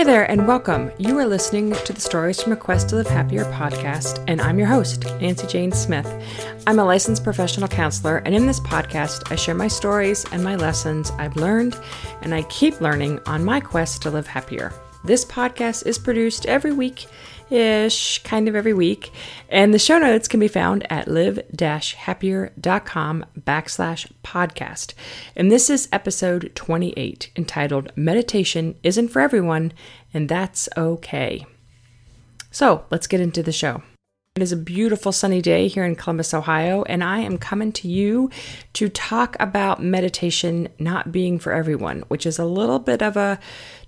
Hey there, and welcome. You are listening to the Stories from a Quest to Live Happier podcast, and I'm your host, Nancy Jane Smith. I'm a licensed professional counselor, and in this podcast, I share my stories and my lessons I've learned and I keep learning on my quest to live happier. This podcast is produced every week ish, kind of every week. And the show notes can be found at live-happier.com backslash podcast. And this is episode 28 entitled Meditation Isn't for Everyone, and That's Okay. So let's get into the show. It is a beautiful sunny day here in Columbus, Ohio, and I am coming to you to talk about meditation not being for everyone, which is a little bit of a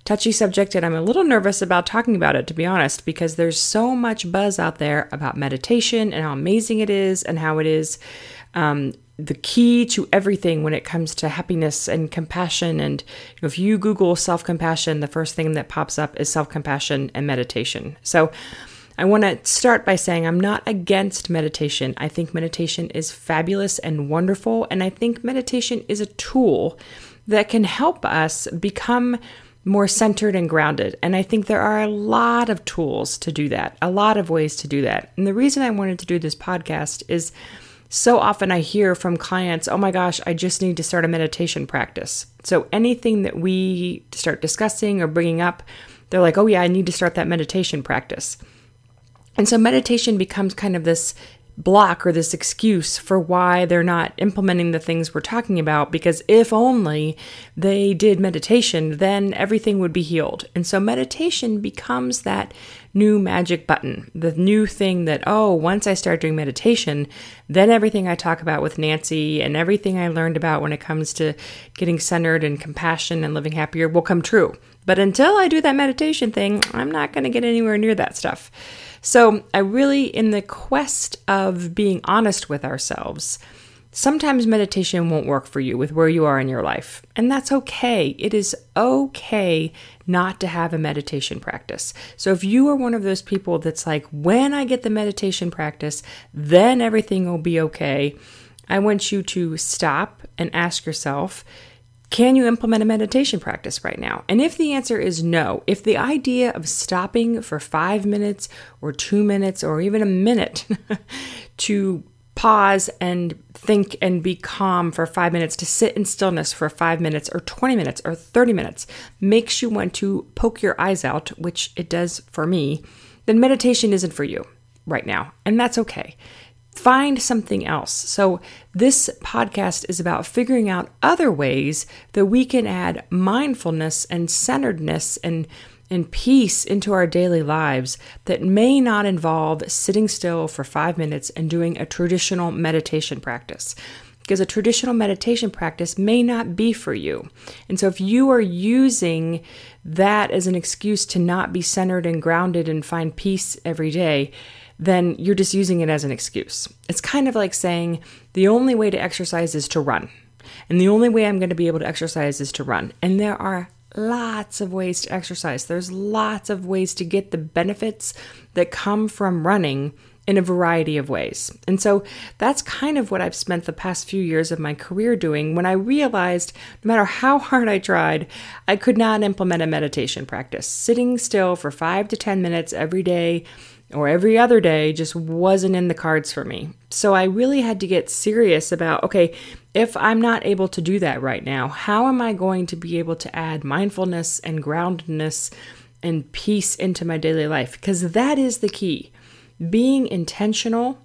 touchy subject, and I'm a little nervous about talking about it, to be honest, because there's so much buzz out there about meditation and how amazing it is, and how it is um, the key to everything when it comes to happiness and compassion. And if you Google self compassion, the first thing that pops up is self compassion and meditation. So, I want to start by saying I'm not against meditation. I think meditation is fabulous and wonderful. And I think meditation is a tool that can help us become more centered and grounded. And I think there are a lot of tools to do that, a lot of ways to do that. And the reason I wanted to do this podcast is so often I hear from clients, oh my gosh, I just need to start a meditation practice. So anything that we start discussing or bringing up, they're like, oh yeah, I need to start that meditation practice. And so meditation becomes kind of this block or this excuse for why they're not implementing the things we're talking about because if only they did meditation, then everything would be healed. And so meditation becomes that new magic button, the new thing that, oh, once I start doing meditation, then everything I talk about with Nancy and everything I learned about when it comes to getting centered and compassion and living happier will come true. But until I do that meditation thing, I'm not going to get anywhere near that stuff. So, I really, in the quest of being honest with ourselves, sometimes meditation won't work for you with where you are in your life. And that's okay. It is okay not to have a meditation practice. So, if you are one of those people that's like, when I get the meditation practice, then everything will be okay, I want you to stop and ask yourself, can you implement a meditation practice right now? And if the answer is no, if the idea of stopping for five minutes or two minutes or even a minute to pause and think and be calm for five minutes, to sit in stillness for five minutes or 20 minutes or 30 minutes makes you want to poke your eyes out, which it does for me, then meditation isn't for you right now. And that's okay find something else. So, this podcast is about figuring out other ways that we can add mindfulness and centeredness and and peace into our daily lives that may not involve sitting still for 5 minutes and doing a traditional meditation practice. Because a traditional meditation practice may not be for you. And so, if you are using that as an excuse to not be centered and grounded and find peace every day, then you're just using it as an excuse. It's kind of like saying the only way to exercise is to run. And the only way I'm going to be able to exercise is to run. And there are lots of ways to exercise. There's lots of ways to get the benefits that come from running in a variety of ways. And so that's kind of what I've spent the past few years of my career doing when I realized no matter how hard I tried, I could not implement a meditation practice. Sitting still for five to 10 minutes every day or every other day just wasn't in the cards for me. So I really had to get serious about okay, if I'm not able to do that right now, how am I going to be able to add mindfulness and groundedness and peace into my daily life? Because that is the key. Being intentional,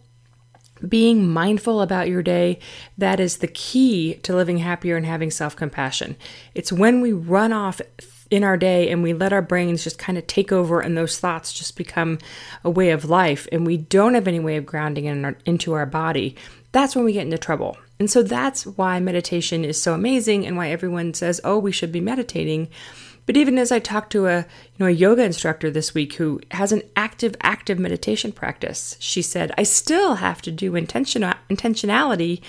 being mindful about your day, that is the key to living happier and having self compassion. It's when we run off in our day and we let our brains just kind of take over and those thoughts just become a way of life and we don't have any way of grounding in our, into our body, that's when we get into trouble. And so that's why meditation is so amazing and why everyone says, "Oh, we should be meditating." But even as I talked to a, you know, a yoga instructor this week who has an active active meditation practice, she said, "I still have to do intentional intentionality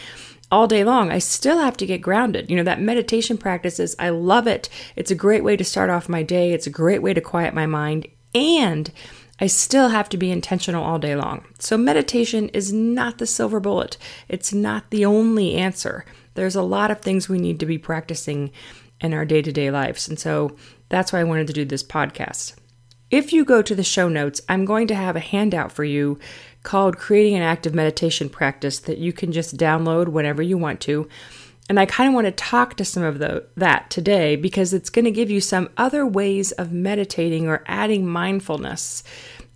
all day long, I still have to get grounded. You know, that meditation practice is, I love it. It's a great way to start off my day, it's a great way to quiet my mind, and I still have to be intentional all day long. So, meditation is not the silver bullet, it's not the only answer. There's a lot of things we need to be practicing in our day to day lives. And so that's why I wanted to do this podcast. If you go to the show notes, I'm going to have a handout for you called Creating an Active Meditation Practice that you can just download whenever you want to. And I kind of want to talk to some of the, that today because it's going to give you some other ways of meditating or adding mindfulness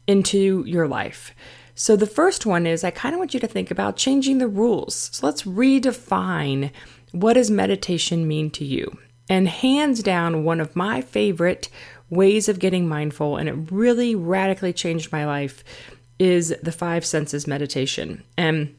into your life. So, the first one is I kind of want you to think about changing the rules. So, let's redefine what does meditation mean to you? And hands down, one of my favorite ways of getting mindful, and it really radically changed my life, is the five senses meditation. And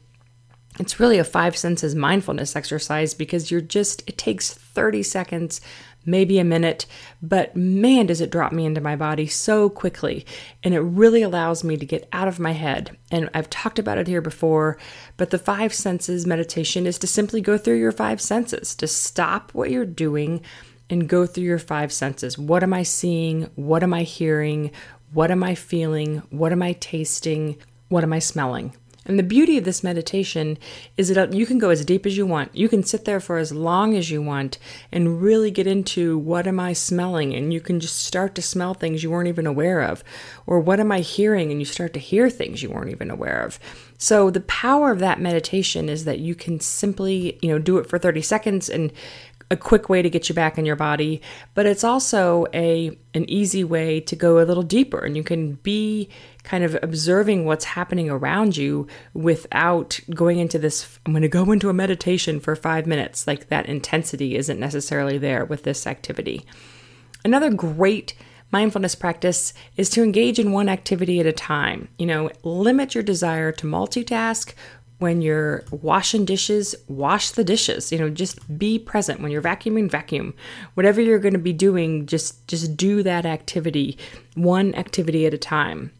it's really a five senses mindfulness exercise because you're just, it takes 30 seconds, maybe a minute, but man, does it drop me into my body so quickly. And it really allows me to get out of my head. And I've talked about it here before, but the five senses meditation is to simply go through your five senses, to stop what you're doing and go through your five senses. What am I seeing? What am I hearing? What am I feeling? What am I tasting? What am I smelling? And the beauty of this meditation is that you can go as deep as you want. You can sit there for as long as you want and really get into what am I smelling? And you can just start to smell things you weren't even aware of. Or what am I hearing? And you start to hear things you weren't even aware of. So the power of that meditation is that you can simply, you know, do it for 30 seconds and a quick way to get you back in your body, but it's also a an easy way to go a little deeper and you can be kind of observing what's happening around you without going into this I'm going to go into a meditation for 5 minutes. Like that intensity isn't necessarily there with this activity. Another great mindfulness practice is to engage in one activity at a time. You know, limit your desire to multitask when you're washing dishes, wash the dishes. You know, just be present. When you're vacuuming, vacuum. Whatever you're going to be doing, just just do that activity, one activity at a time.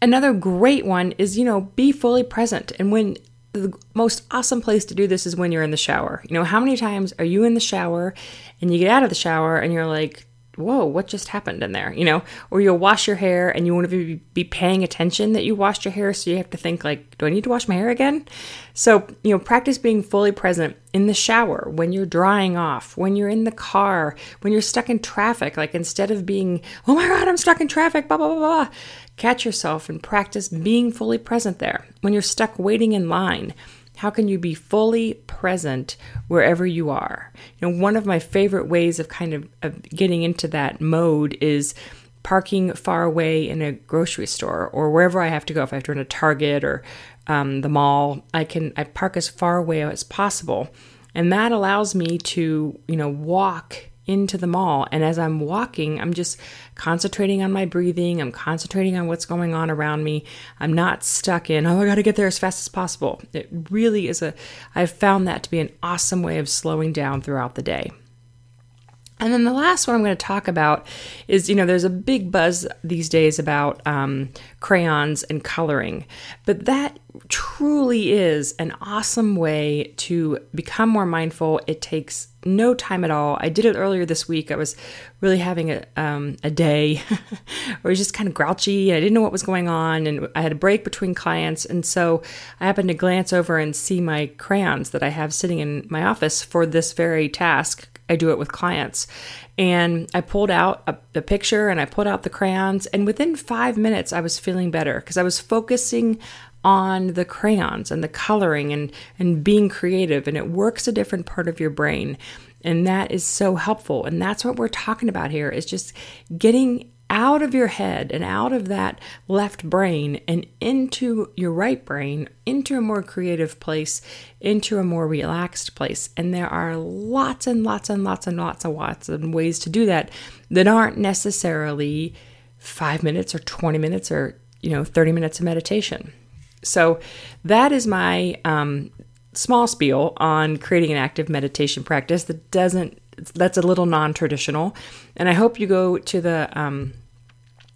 Another great one is, you know, be fully present. And when the most awesome place to do this is when you're in the shower. You know, how many times are you in the shower and you get out of the shower and you're like, whoa, what just happened in there? You know, or you'll wash your hair and you want to be paying attention that you washed your hair. So you have to think, like, do I need to wash my hair again? So, you know, practice being fully present in the shower, when you're drying off, when you're in the car, when you're stuck in traffic. Like, instead of being, oh my God, I'm stuck in traffic, blah, blah, blah, blah, catch yourself and practice being fully present there. When you're stuck waiting in line, how can you be fully present wherever you are? You know, one of my favorite ways of kind of, of getting into that mode is parking far away in a grocery store or wherever I have to go. If I have to run a Target or um, the mall, I can I park as far away as possible, and that allows me to you know walk into the mall. And as I'm walking, I'm just concentrating on my breathing. I'm concentrating on what's going on around me. I'm not stuck in, oh, I got to get there as fast as possible. It really is a, I've found that to be an awesome way of slowing down throughout the day. And then the last one I'm going to talk about is you know, there's a big buzz these days about um, crayons and coloring, but that truly is an awesome way to become more mindful. It takes no time at all. I did it earlier this week. I was really having a, um, a day where I was just kind of grouchy. I didn't know what was going on, and I had a break between clients. And so I happened to glance over and see my crayons that I have sitting in my office for this very task I do it with clients. And I pulled out a, picture and I pulled out the crayons. And within five minutes, I was feeling better because I was focusing on the crayons and the coloring and, and being creative. And it works a different part of your brain. And that is so helpful. And that's what we're talking about here is just getting out of your head and out of that left brain and into your right brain, into a more creative place, into a more relaxed place. And there are lots and lots and lots and lots of lots of ways to do that that aren't necessarily five minutes or 20 minutes or, you know, 30 minutes of meditation. So that is my um, small spiel on creating an active meditation practice that doesn't that's a little non-traditional. And i hope you go to the um,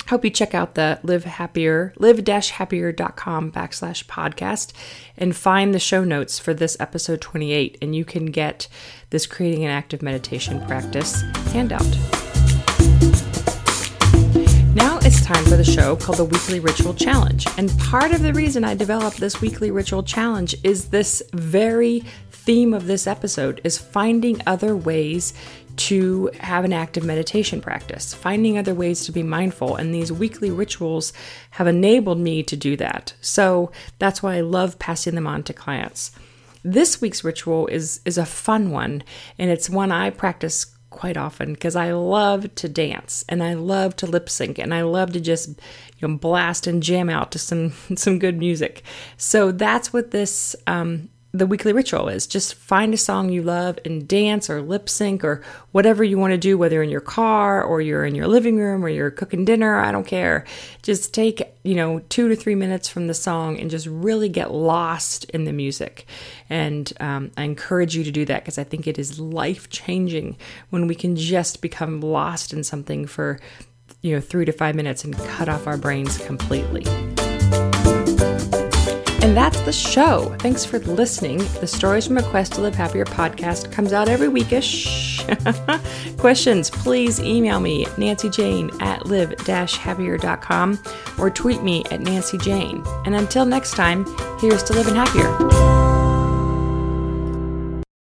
hope you check out the live happier live-happier.com backslash podcast and find the show notes for this episode 28 and you can get this creating an active meditation practice handout now it's time for the show called the Weekly Ritual Challenge. And part of the reason I developed this Weekly Ritual Challenge is this very theme of this episode is finding other ways to have an active meditation practice, finding other ways to be mindful. And these weekly rituals have enabled me to do that. So that's why I love passing them on to clients. This week's ritual is is a fun one, and it's one I practice quite often because I love to dance and I love to lip sync and I love to just you know blast and jam out to some some good music. So that's what this um, the weekly ritual is just find a song you love and dance or lip sync or whatever you want to do, whether in your car or you're in your living room or you're cooking dinner. I don't care. Just take, you know, two to three minutes from the song and just really get lost in the music. And um, I encourage you to do that because I think it is life changing when we can just become lost in something for, you know, three to five minutes and cut off our brains completely. And that's the show. Thanks for listening. The Stories from a Quest to Live Happier podcast comes out every weekish. Questions, please email me, nancyjane at live-happier.com or tweet me at nancyjane. And until next time, here's to living happier.